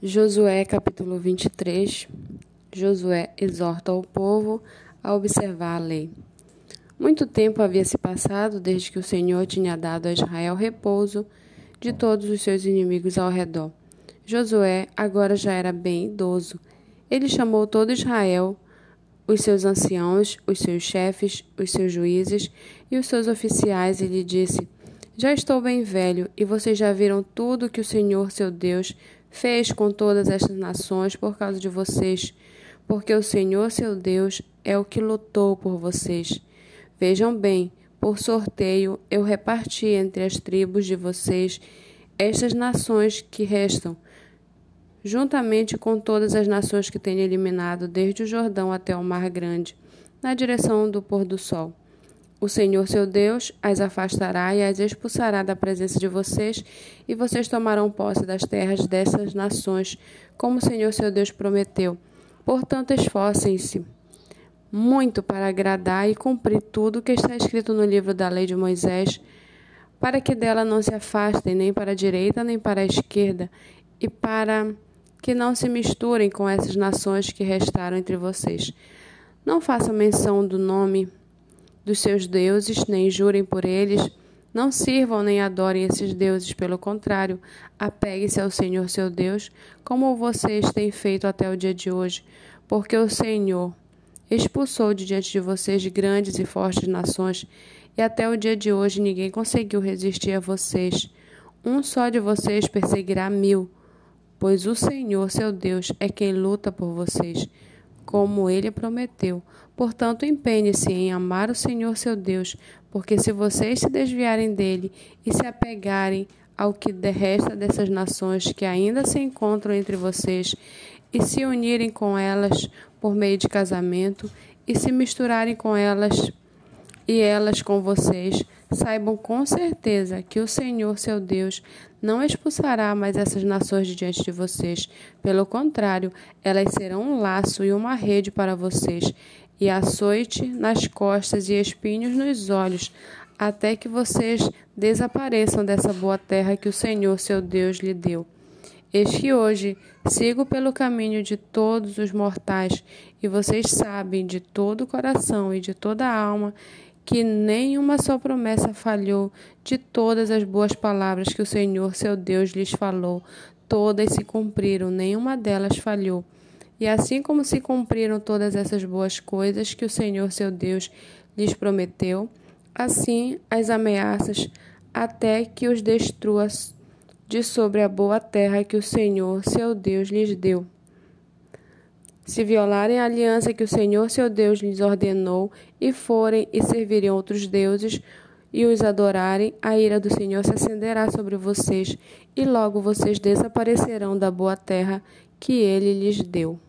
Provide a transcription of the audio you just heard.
Josué capítulo 23 Josué exorta o povo a observar a lei. Muito tempo havia se passado desde que o Senhor tinha dado a Israel repouso de todos os seus inimigos ao redor. Josué agora já era bem idoso. Ele chamou todo Israel, os seus anciãos, os seus chefes, os seus juízes e os seus oficiais e lhe disse: Já estou bem velho e vocês já viram tudo que o Senhor, seu Deus, fez com todas estas nações por causa de vocês, porque o Senhor seu Deus é o que lutou por vocês. Vejam bem, por sorteio eu reparti entre as tribos de vocês estas nações que restam, juntamente com todas as nações que tenho eliminado desde o Jordão até o Mar Grande, na direção do pôr do sol. O Senhor seu Deus as afastará e as expulsará da presença de vocês, e vocês tomarão posse das terras dessas nações, como o Senhor seu Deus prometeu. Portanto, esforcem-se muito para agradar e cumprir tudo o que está escrito no livro da lei de Moisés, para que dela não se afastem nem para a direita nem para a esquerda, e para que não se misturem com essas nações que restaram entre vocês. Não façam menção do nome dos seus deuses, nem jurem por eles. Não sirvam nem adorem esses deuses, pelo contrário, apeguem-se ao Senhor seu Deus, como vocês têm feito até o dia de hoje, porque o Senhor expulsou de diante de vocês grandes e fortes nações, e até o dia de hoje ninguém conseguiu resistir a vocês. Um só de vocês perseguirá mil, pois o Senhor seu Deus é quem luta por vocês como ele prometeu. Portanto, empenhe-se em amar o Senhor seu Deus, porque se vocês se desviarem dele e se apegarem ao que resta dessas nações que ainda se encontram entre vocês, e se unirem com elas por meio de casamento, e se misturarem com elas e elas com vocês, saibam com certeza que o Senhor, seu Deus, não expulsará mais essas nações de diante de vocês. Pelo contrário, elas serão um laço e uma rede para vocês, e açoite nas costas e espinhos nos olhos, até que vocês desapareçam dessa boa terra que o Senhor, seu Deus, lhe deu. Eis que hoje sigo pelo caminho de todos os mortais, e vocês sabem de todo o coração e de toda a alma que nenhuma só promessa falhou de todas as boas palavras que o Senhor seu Deus lhes falou. Todas se cumpriram, nenhuma delas falhou. E assim como se cumpriram todas essas boas coisas que o Senhor seu Deus lhes prometeu, assim as ameaças até que os destrua de sobre a boa terra que o Senhor seu Deus lhes deu. Se violarem a aliança que o Senhor seu Deus lhes ordenou, e forem e servirem outros deuses, e os adorarem, a ira do Senhor se acenderá sobre vocês, e logo vocês desaparecerão da boa terra que ele lhes deu.